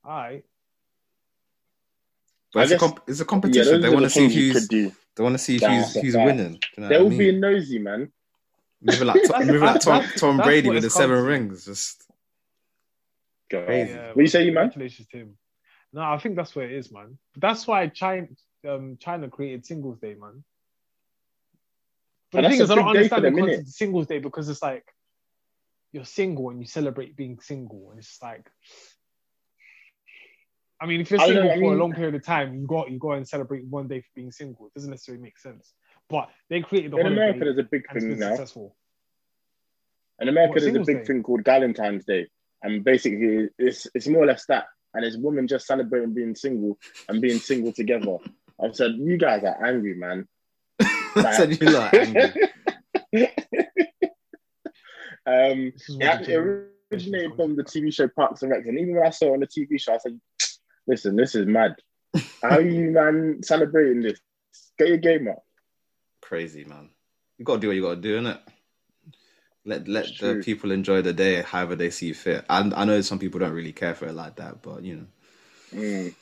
all right. But I it's, a comp- it's a competition. those they want to see who's could do. they want to see who's who's fact. winning. You know They'll what I be mean? nosy, man. Moving like, That's- moving like Tom, Tom Brady with the it's seven to. rings. Just God. Crazy. Yeah, What you say, you man? Congratulations to him. No, I think that's where it is, man. That's why China, um, China created Singles Day, man. But And the thing is, a I don't big day for understand the them, innit? concept of Singles Day because it's like you're single and you celebrate being single, and it's like. I mean, if you're single know, I for a long period of time, you go you go and celebrate one day for being single. It doesn't necessarily make sense. But they created the In holiday, America, there's a big thing been now. successful. In America, What, there's a big Day? thing called Valentine's Day, and basically, it's it's more or less that, and it's women just celebrating being single and being single together. I've said, you guys are angry, man. I said you lot are angry. um, it actually the originated from the TV show Parks and Rec, and even when I saw it on the TV show, I said, "Listen, this is mad. How you man celebrating this? Get your game up." Crazy man. You gotta do what you gotta do, innit? Let let It's the true. people enjoy the day however they see fit. I I know some people don't really care for it like that, but you know. Mm.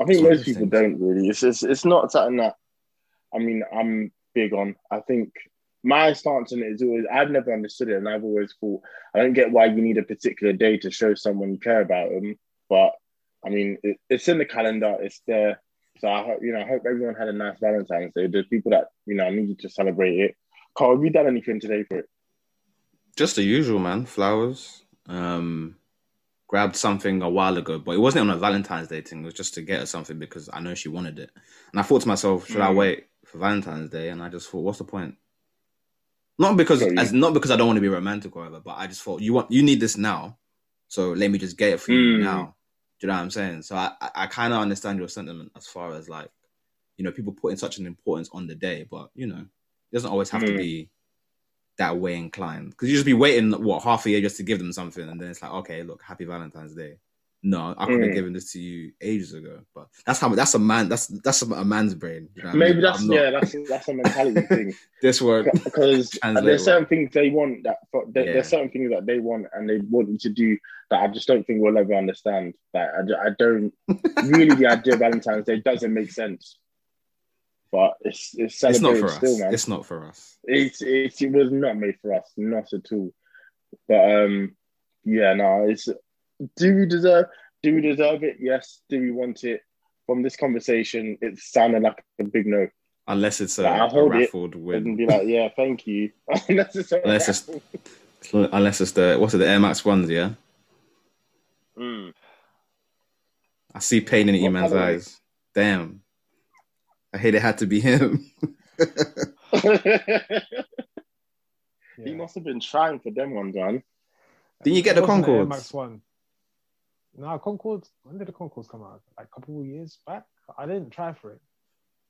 I think It's one of most people don't really. It's, it's it's not something that I mean I'm big on. I think my stance on it is always I've never understood it, and I've always thought I don't get why you need a particular day to show someone you care about them. But I mean, it, it's in the calendar. It's there. So I hope you know. I hope everyone had a nice Valentine's Day. There's people that you know need to celebrate it. Carl, have you done anything today for it? Just the usual, man. Flowers. Um, grabbed something a while ago, but it wasn't on a Valentine's Day thing. It was just to get her something because I know she wanted it. And I thought to myself, should I Mm. wait for Valentine's Day? And I just thought, what's the point? Not because So you- as not because I don't want to be romantic or whatever, but I just thought you want you need this now, so let me just get it for you Mm. now. Do you know what I'm saying? So I I, kind of understand your sentiment as far as like, you know, people putting such an importance on the day, but you know, it doesn't always have to Mm. be that way inclined because you just be waiting what half a year just to give them something, and then it's like, okay, look, happy Valentine's Day. No, I could have Mm. given this to you ages ago, but that's how that's a man. That's that's a, man's brain. You know what I Maybe mean? that's yeah. That's that's a mentality thing. this word. because there's well. certain things they want that there, Yeah. there's certain things that they want and they want you to do that I just don't think we'll ever understand. Like I, I don't really the idea of Valentine's Day doesn't make sense. But it's it's It's not for us. man. It's not for us. It's, it's it was not made for us, not at all. But um, yeah, no, it's do we deserve do we deserve it? Yes. Do we want it? From this conversation, it sounded like a big no. Unless it's a, But I'll a hold it raffled And win. be like, yeah, thank you. Unless it's, a Unless it's- Unless it's the what's it, the Air Max ones, yeah. Mm. I see pain in What E-Man's eyes. Damn. I hate it had to be him. He must have been trying for them ones, man. Didn't you get the Concord? wasn't Air Max One. No, Concords. When did the Concords come out? Like a couple of years back. I didn't try for it.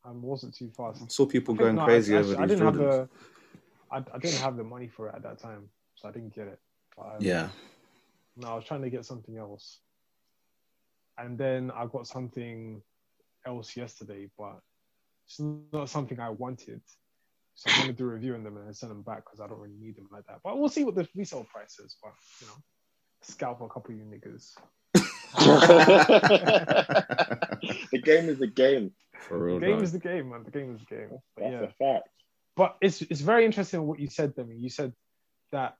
I wasn't too fast. I saw people I going no, I- crazy over I these didn't have Jordans. the. I, I didn't have the money for it at that time, so I didn't get it. But, um, Yeah. No, I was trying to get something else, and then I got something else yesterday, but it's not something I wanted. So I'm gonna do a review on them and then send them back because I don't really need them like that. But we'll see what the resale price is. But you know, scalp a couple of you niggas. the game is the game. For real, The game dog. is the game, man. The game is the game. But That's yeah, a fact. but it's it's very interesting what you said, Demi. You said that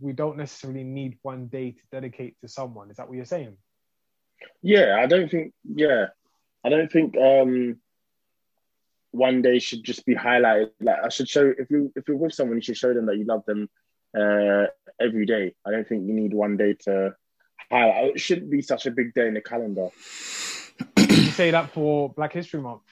we don't necessarily need one day to dedicate to someone. Is that what you're saying? Yeah, I don't think. Yeah, I don't think um, one day should just be highlighted. Like I should show if you if you're with someone, you should show them that you love them uh, every day. I don't think you need one day to highlight. It shouldn't be such a big day in the calendar. You say that for Black History Month.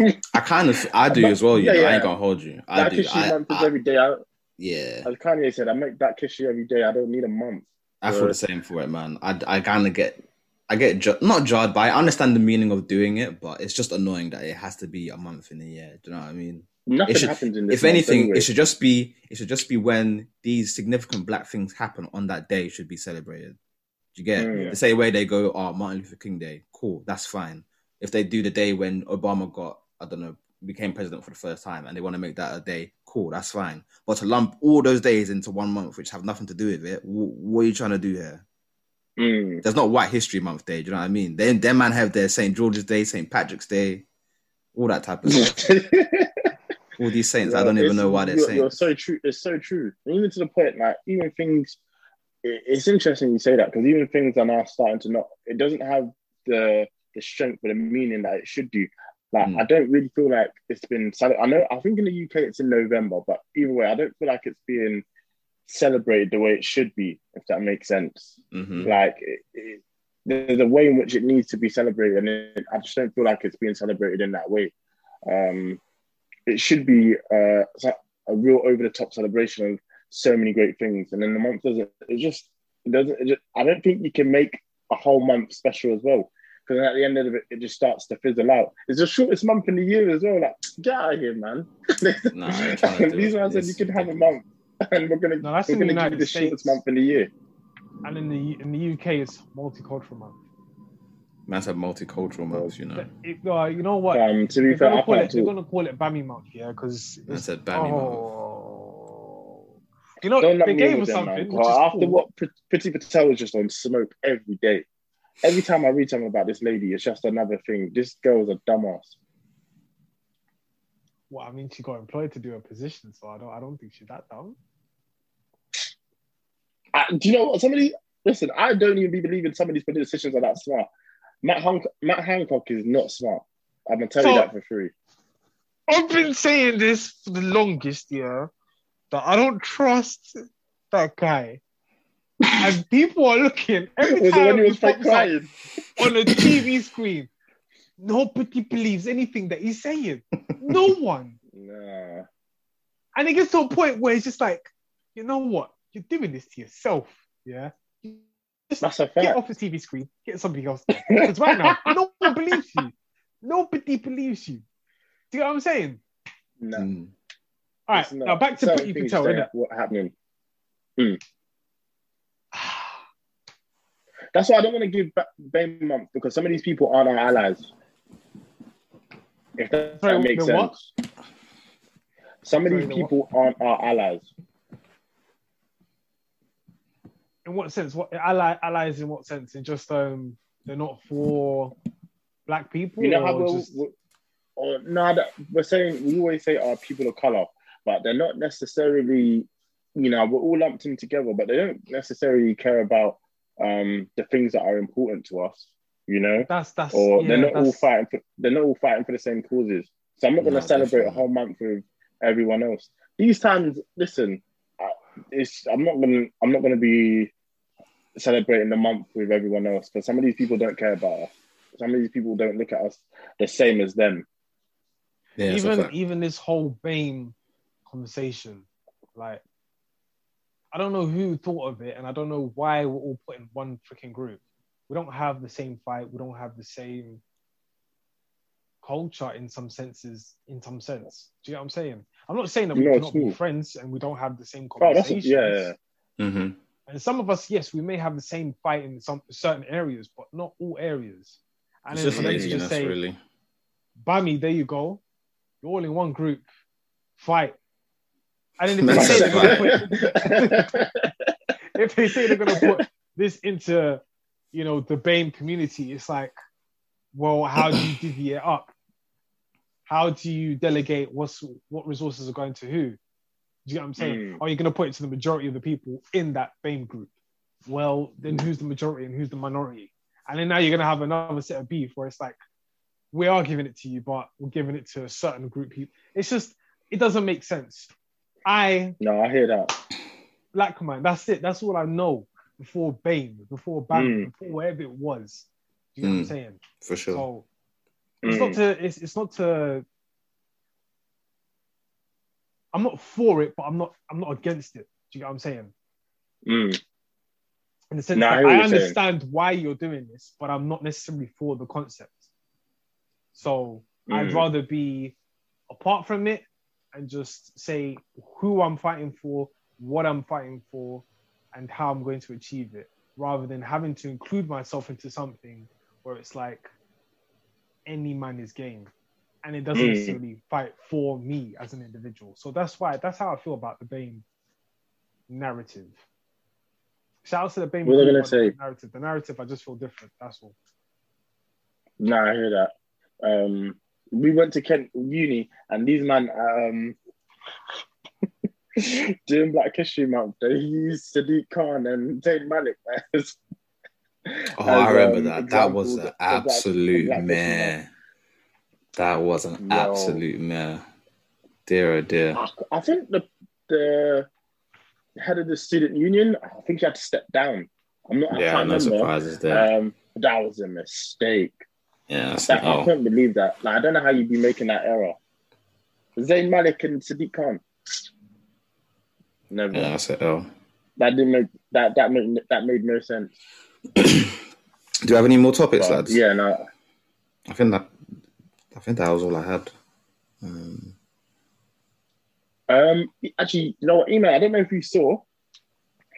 I kind of I do But- as well. You yeah, know, I yeah. ain't gonna hold you. I that do. kiss I, month is I- every day. I, yeah, as Kanye said, I make that kiss you every day. I don't need a month. I feel the same for it, man. I I kind of get. I get ju- not jarred by. it. I understand the meaning of doing it, but it's just annoying that it has to be a month in a year. Do you know what I mean? Nothing should- happens in this. if anything, anyway. it should just be it should just be when these significant black things happen on that day should be celebrated. Do you get Mm. the same way they go, oh Martin Luther King Day, cool, that's fine. If they do the day when Obama got, I don't know, became president for the first time and they want to make that a day, cool, that's fine. But to lump all those days into one month which have nothing to do with it, wh- what are you trying to do here? Mm. There's not White History Month Day, do you know what I mean? They them man have their St. George's Day, St. Patrick's Day, all that type of stuff. All these saints, I don't even know why they're you're, saints. You're so true. It's so true. And even to the point, like even things. it- It's interesting you say that because even things are now starting to not. It doesn't have the the strength or the meaning that it should do. Like Mm. I don't really feel like it's been. I know. I think in the UK it's in November, but either way, I don't feel like it's being celebrated the way it should be. If that makes sense. hmm Like it, it, there's a way in which it needs to be celebrated, and I just don't feel like it's being celebrated in that way. Um, it should be uh, a real over the top celebration of so many great things, and then the month doesn't. It just it doesn't. It just, I don't think you can make a whole month special as well. Because at the end of it, it just starts to fizzle out. It's the shortest month in the year as well. Like, get out of here, man. Nah, to These it. ones said you can have a month, and we're gonna No, that's we're the gonna give you United the shortest month in the year. And in the in the UK, it's multicultural month. Man's have multicultural months, you know. But It, uh, you know what? Um, to be they're fair, gonna call it, they're gonna call it Bammy month, yeah, because Man said Bammy month. oh, you know Don't let they me gave in him them, something. man. Which is After cool. what Pr- Priti Patel was just on smoke every day. Every time I read something about this lady, it's just another thing. This girl's a dumbass. Well, I mean, she got employed to do a position, so I don't. I don't think she's that dumb. I, do you know what? Somebody listen. I don't even be believing some of these politicians are that smart. Matt, Hancock, Matt Hancock is not smart. I'm gonna tell you that for free. I've been saying this for the longest, yeah, that I don't trust that guy. and people are looking every Was time he he was fake pops up crying? on a TV screen. Nobody believes anything that he's saying. No one. Nah. And it gets to a point where it's just like, you know what? You're doing this to yourself. Yeah. Just That's a get off the TV screen, get somebody else. Because right now, no one believes you. Nobody believes you. Do you know what I'm saying? Nah. Mm. All right, not. now back to Certain Priti things Patel, don't- What happening? That's why I don't want to give ba- BAME month because some of these people aren't our allies. If that, Sorry, that makes the what? sense. Some of Sorry, these the people aren't our allies. In what sense? What ally, allies in what sense? In just um, they're not for black people. You know how or we're, just- we're or, no, that, we're saying we always say our people of color, but they're not necessarily. You know, we're all lumped in together, but they don't necessarily care about um, the things that are important to us. You know, that's that's or yeah, they're not all fighting. For, they're not all fighting for the same causes. So I'm not going to No, celebrate a whole month with everyone else. These times, listen, it's I'm not going to I'm not going to be celebrating the month with everyone else because some of these people don't care about us. Some of these people don't look at us the same as them. Yeah, even even this whole BAME conversation, like I don't know who thought of it, and I don't know why we're all put in one freaking group. We don't have the same fight. We don't have the same culture in some senses. In some sense, do you know what I'm saying? I'm not saying that we No, it's cannot be friends and we don't have the same Oh, that's conversations. yeah, yeah. hmm And some of us, yes, we may have the same fight in some certain areas, but not all areas. And It's just laziness, just say, really. Bammy, there you go. You're all in one group. Fight. And then if they, say they're gonna put, if they say they're gonna put this into, you know, the BAME community, it's like, well, how do you divvy it up? How do you delegate what's what resources are going to who? Do you get what I'm saying? Mm. Are you gonna put it to the majority of the people in that BAME group? Well, then who's the majority and who's the minority? And then now you're gonna have another set of beef where it's like, we are giving it to you, but we're giving it to a certain group. of People. It's just it doesn't make sense. I no, I hear that. black man. That's it. That's all I know before BAME, before Bam, Mm. before whatever it was. Do you know what I'm Mm. saying? For sure. So it's Mm. not to. It's, it's not to. I'm not for it, but I'm not. I'm not against it. Do you get what I'm saying? Mm. In the sense No, I that what I you're saying. understand why you're doing this, but I'm not necessarily for the concept. So I'd Mm. rather be apart from it and just say who I'm fighting for, what I'm fighting for, and how I'm going to achieve it, rather than having to include myself into something where it's like any man is game, and it doesn't Mm. necessarily fight for me as an individual. So that's why that's how I feel about the BAME narrative. Shout out to the BAME What are gonna but the narrative. The narrative, I just feel different. That's all. No, I hear that. Um, we went to Kent Uni, and these man um, during Black History Month, they used Sadiq Khan and Zayn Malik as. Oh, I remember um, that. That was an absolute Black History mare. That was an Yo. absolute mare. Dear oh dear. I, I think the the head of the student union, I think she had to step down. I'm not. Yeah, no remember. surprises there. Um, that was a mistake. yeah, That, I oh, couldn't believe that. Like, I don't know how you'd be making that error. Zayn Malik and Sadiq Khan. Never. yeah, that's it. Oh. That didn't make that that made that made no sense. Do you have any more topics, But, lads? yeah, no. I think that I think that was all I had. Um, Um, actually, you know what, email? I don't know if you saw.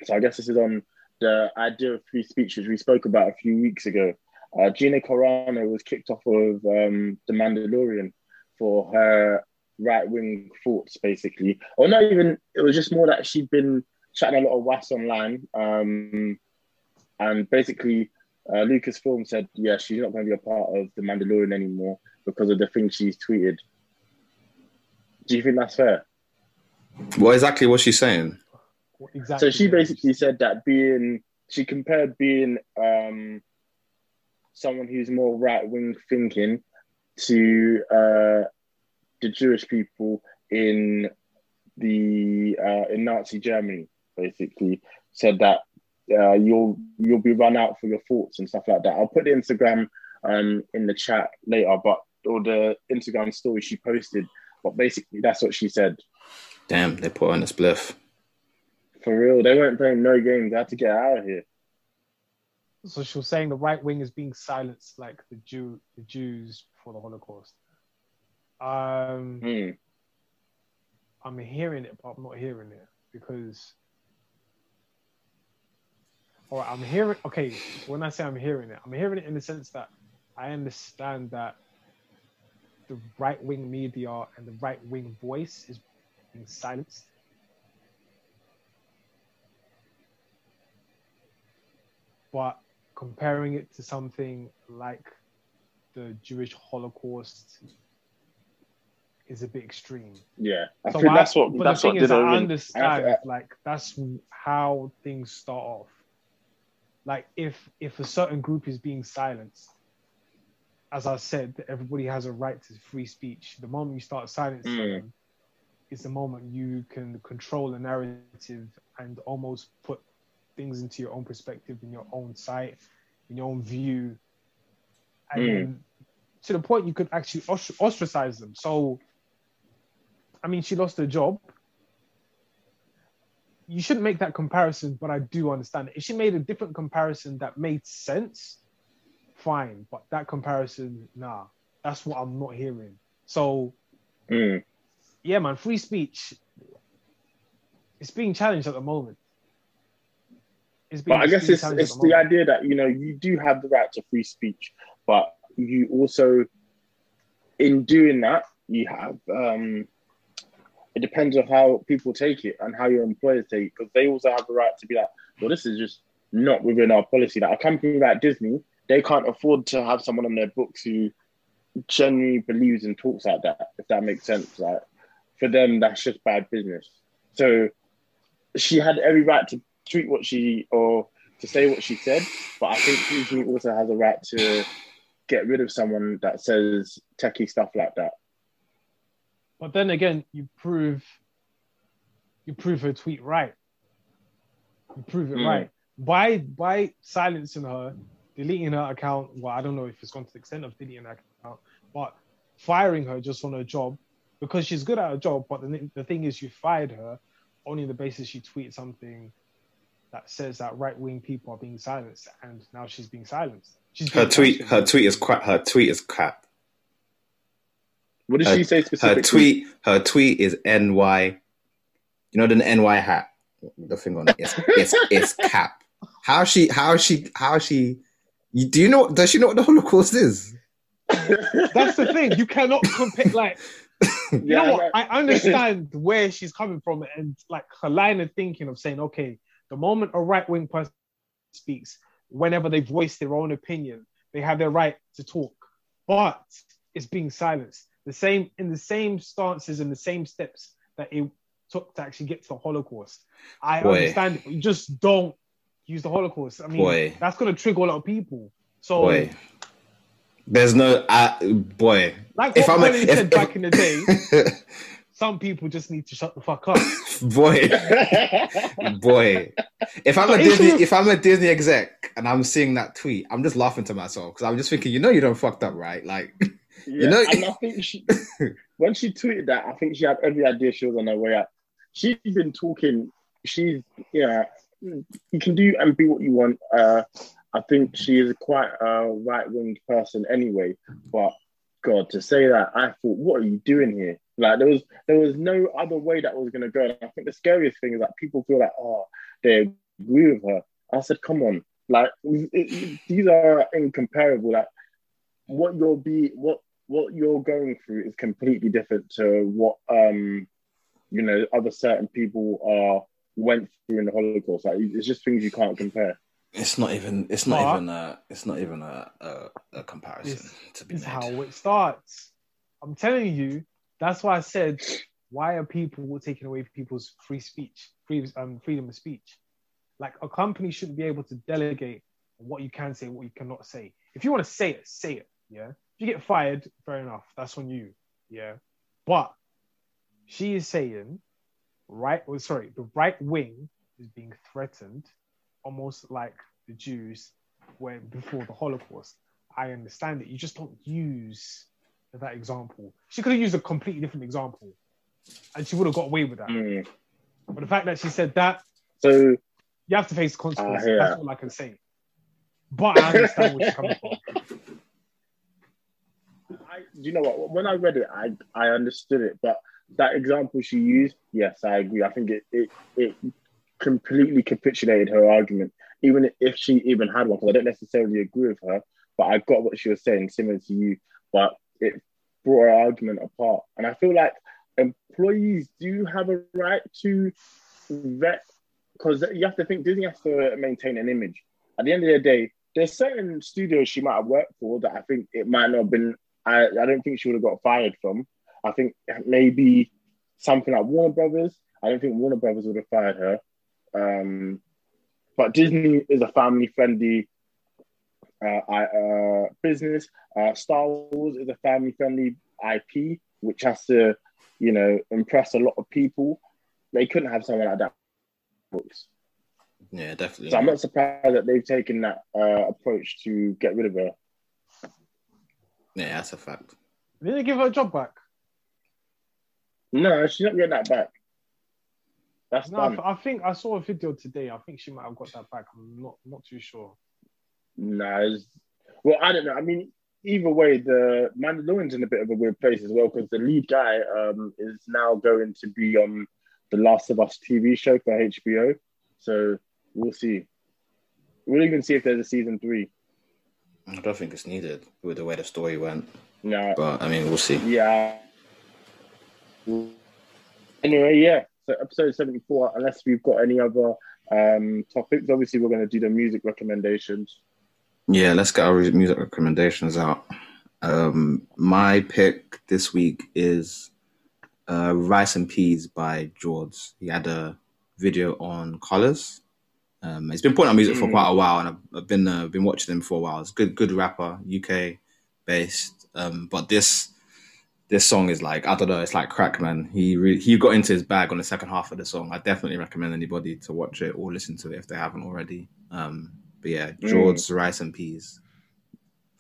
So I guess this is on the idea of free speech, which we spoke about a few weeks ago. Uh, Gina Carano was kicked off of um, The Mandalorian for her right wing thoughts, basically. Or not even, it was just more that she'd been chatting a lot of was online. Um, and basically, uh, Lucasfilm said, yeah, she's not going to be a part of The Mandalorian anymore because of the things she's tweeted. Do you think that's fair? what exactly was she saying? Exactly? So she basically said that being she compared being um, someone who's more right wing thinking to uh, the Jewish people in the uh, in Nazi Germany. Basically, said that uh, you'll you'll be run out for your thoughts and stuff like that. I'll put the Instagram um, in the chat later, but or the Instagram story she posted. But basically, that's what she said. Damn, they put on in a spliff. For real, they weren't playing no games. They had to get out of here. So she was saying the right wing is being silenced, like the Jew, the Jews before the Holocaust. Um, Hmm. I'm hearing it, but I'm not hearing it because. All right, I'm hearing. Okay, when I say I'm hearing it, I'm hearing it in the sense that I understand that the right wing media and the right wing voice is being silenced. But comparing it to something like the Jewish Holocaust is a bit extreme. Yeah, I So think I- that's what but that's the what thing did is, I in. understand I- like that's how things start off. Like if if a certain group is being silenced, as I said, everybody has a right to free speech. The moment you start silencing Mm. them, is the moment you can control the narrative and almost put things into your own perspective, in your own sight, in your own view, and Mm. then to the point you could actually ostracize them. So, I mean, she lost her job. You shouldn't make that comparison, but I do understand it. If she made a different comparison that made sense, fine. But that comparison, nah, that's what I'm not hearing. So, Mm. yeah, man, free speech. It's being challenged at the moment. It's But I guess being it's it's the moment. idea that you know you do have the right to free speech, but you also, in doing that, you have. um It depends on how people take it and how your employers take it, because they also have the right to be like, well, this is just not within our policy. Like a company like Disney, they can't afford to have someone on their books who genuinely believes and talks like that. If that makes sense, like for them, that's just bad business. So she had every right to tweet what she or to say what she said, but I think Disney also has a right to get rid of someone that says techie stuff like that. But then again, you prove you prove her tweet right. You prove it Mm. right by by silencing her, deleting her account. Well, I don't know if it's gone to the extent of deleting her account, but firing her just on her job because she's good at her job. But the, the thing is, you fired her only on the basis she tweeted something that says that right wing people are being silenced, and now she's being silenced. She's Her tweet, sanctioned. her tweet is crap. Her tweet is crap. What did Her- she say specifically? Her tweet, her tweet is NY. You know the NY hat, the thing on it. It's it's, it's cap. How she? How she? How she? You, do you know? Does she know what the Holocaust is? That's the thing. You cannot compare. Like, you Yeah, know I what? know. I understand where she's coming from and like her line of thinking of saying, okay, the moment a right wing person speaks, whenever they voice their own opinion, they have their right to talk, but it's being silenced. The same in the same stances and the same steps that it took to actually get to the Holocaust. I Boy. understand it, but you just don't use the Holocaust. I mean, Boy. that's gonna trigger a lot of people. So Boy, There's no uh, boy. Like If what I'm a- if- said back in the day, some people just need to shut the fuck up. boy, boy. If I'm a Disney, if I'm a Disney exec and I'm seeing that tweet, I'm just laughing to myself because I'm just thinking, you know, you don't fucked up, right? Like, Yeah, know- and I think she, when she tweeted that, I think she had every idea she was on her way out. She's been talking. She's yeah, you can do and be what you want. Uh, I think she is quite a right wing person anyway. But God, to say that, I thought, what are you doing here? Like there was there was no other way that was going to go. And I think the scariest thing is that people feel like, oh, they agree with her. I said, come on, like it- it- these are incomparable. Like what you'll be what what you're going through is completely different to what um you know other certain people are went through in the Holocaust. Like it's just things you can't compare. it's not even. It's not But- even a. It's not even a a, a comparison to be is made. how it starts. I'm telling you, that's why I said, why are people taking away people's free speech, free um, freedom of speech? Like a company shouldn't be able to delegate what you can say, what you cannot say. If you want to say it, say it. Yeah. If you get fired, fair enough. That's on you. Yeah. But she is saying, right? Oh, sorry, the right wing is being threatened, almost like the Jews were before the Holocaust. I understand it. You just don't use that example. She could have used a completely different example, and she would have got away with that. Mm. But the fact that she said that, So you have to face the consequences. Yeah. That's all I can say. But I understand where she's coming from. I, you know what? When I read it, I I understood it, but that example she used, yes, I agree. I think it it, it completely capitulated her argument, even if she even had one. Because I don't necessarily agree with her, but I got what she was saying, similar to you. But it brought her argument apart, and I feel like employees do have a right to vet because you have to think Disney has to maintain an image. At the end of the day, there's certain studios she might have worked for that I think it might not have been. I, I don't think she would have got fired from. I think maybe something like Warner Brothers. I don't think Warner Brothers would have fired her. Um, but Disney is a family friendly uh, uh, business. Uh, Star Wars is a family friendly IP, which has to, you know, impress a lot of people. They couldn't have someone like that. Books. Yeah, definitely. So I'm not surprised that they've taken that uh, approach to get rid of her. Yeah, that's a fact. Did they give her a job back. No, she's not getting that back. That's No, done. I, I think I saw a video today. I think she might have got that back. I'm not not too sure. No, it's- well, I don't know. I mean, either way, the Mandalorian's in a bit of a weird place as well because the lead guy um, is now going to be on the Last of Us TV show for HBO. So we'll see. We'll even see if there's a season three. I don't think it's needed with the way the story went, No, but I mean, we'll see. yeah. Anyway, yeah. So episode seventy-four. Unless we've got any other um, topics, obviously we're going to do the music recommendations. Yeah, let's get our music recommendations out. Um, my pick this week is uh, Rice and Peas by Jords. He had a video on Colors. Um, he's been putting out music for Mm. quite a while, and I've, I've been uh, been watching him for a while. It's a good, good rapper, UK based. Um, but this this song is like I don't know, it's like crack, man. He re- he got into his bag on the second half of the song. I definitely recommend anybody to watch it or listen to it if they haven't already. Um, but yeah, Jords's Rice and Peas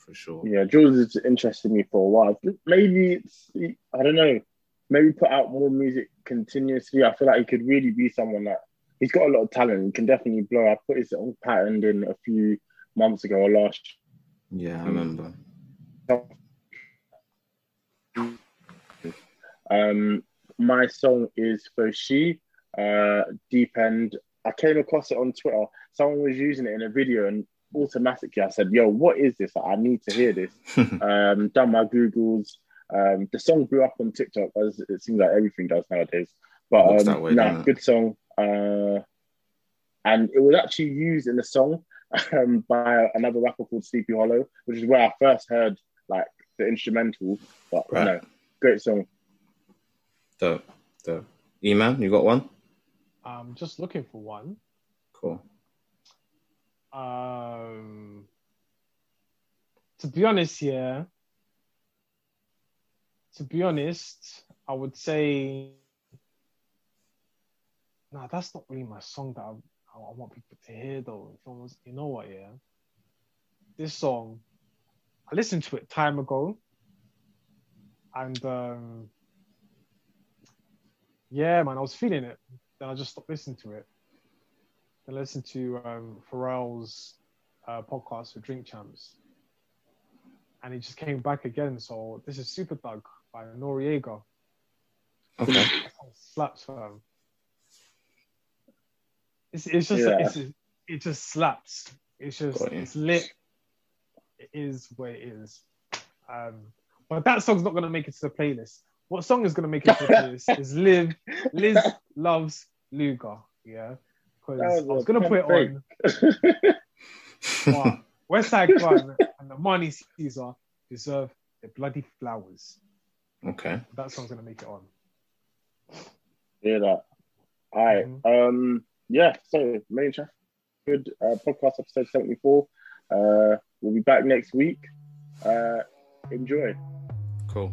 for sure. Yeah, Jords has interested me for a while. Maybe it's I don't know. Maybe put out more music continuously. I feel like he could really be someone that he's got a lot of talent. He can definitely blow. I put his own pattern in a few months ago or last. Yeah, I remember. Um, my song is Fousheé, uh, Deep End. I came across it on Twitter. Someone was using it in a video, and automatically I said, "Yo, what is this? I need to hear this." um, done my googles. Um, the song blew up on TikTok, as it seems like everything does nowadays. But um, way, nah, good song. Uh, and it was actually used in the song um, by another rapper called Sleepy Hallow, which is where I first heard like the instrumental. But Right. no, great song. Dope, dope. E-man, you got one? I'm just looking for one. Cool. Um, to be honest, yeah. To be honest, I would say, nah, that's not really my song that I, I want people to hear though. Was, you know what, yeah. This song, I listened to it time ago, and um, yeah, man, I was feeling it. Then I just stopped listening to it. Then I listened to um, Pharrell's uh, podcast with Drink Champs, and he just came back again. So this is Super Thug by Noreaga. Okay. Slaps. It's, it's just Yeah. it's, it just slaps. It's just it's lit. It is what it is. Um, but that song's not gonna make it to the playlist. What song is gonna make it to the playlist is Liv Liz loves Luger. Yeah, because I was was gonna put it pump on. But Westside Gunn and the Money Caesar deserve the bloody flowers. Okay. That song's gonna make it on. Hear that. All right. Mhm. Um. Yeah. So, main chat. Good uh, podcast episode seventy four. Uh, we'll be back next week. Uh, enjoy. Cool.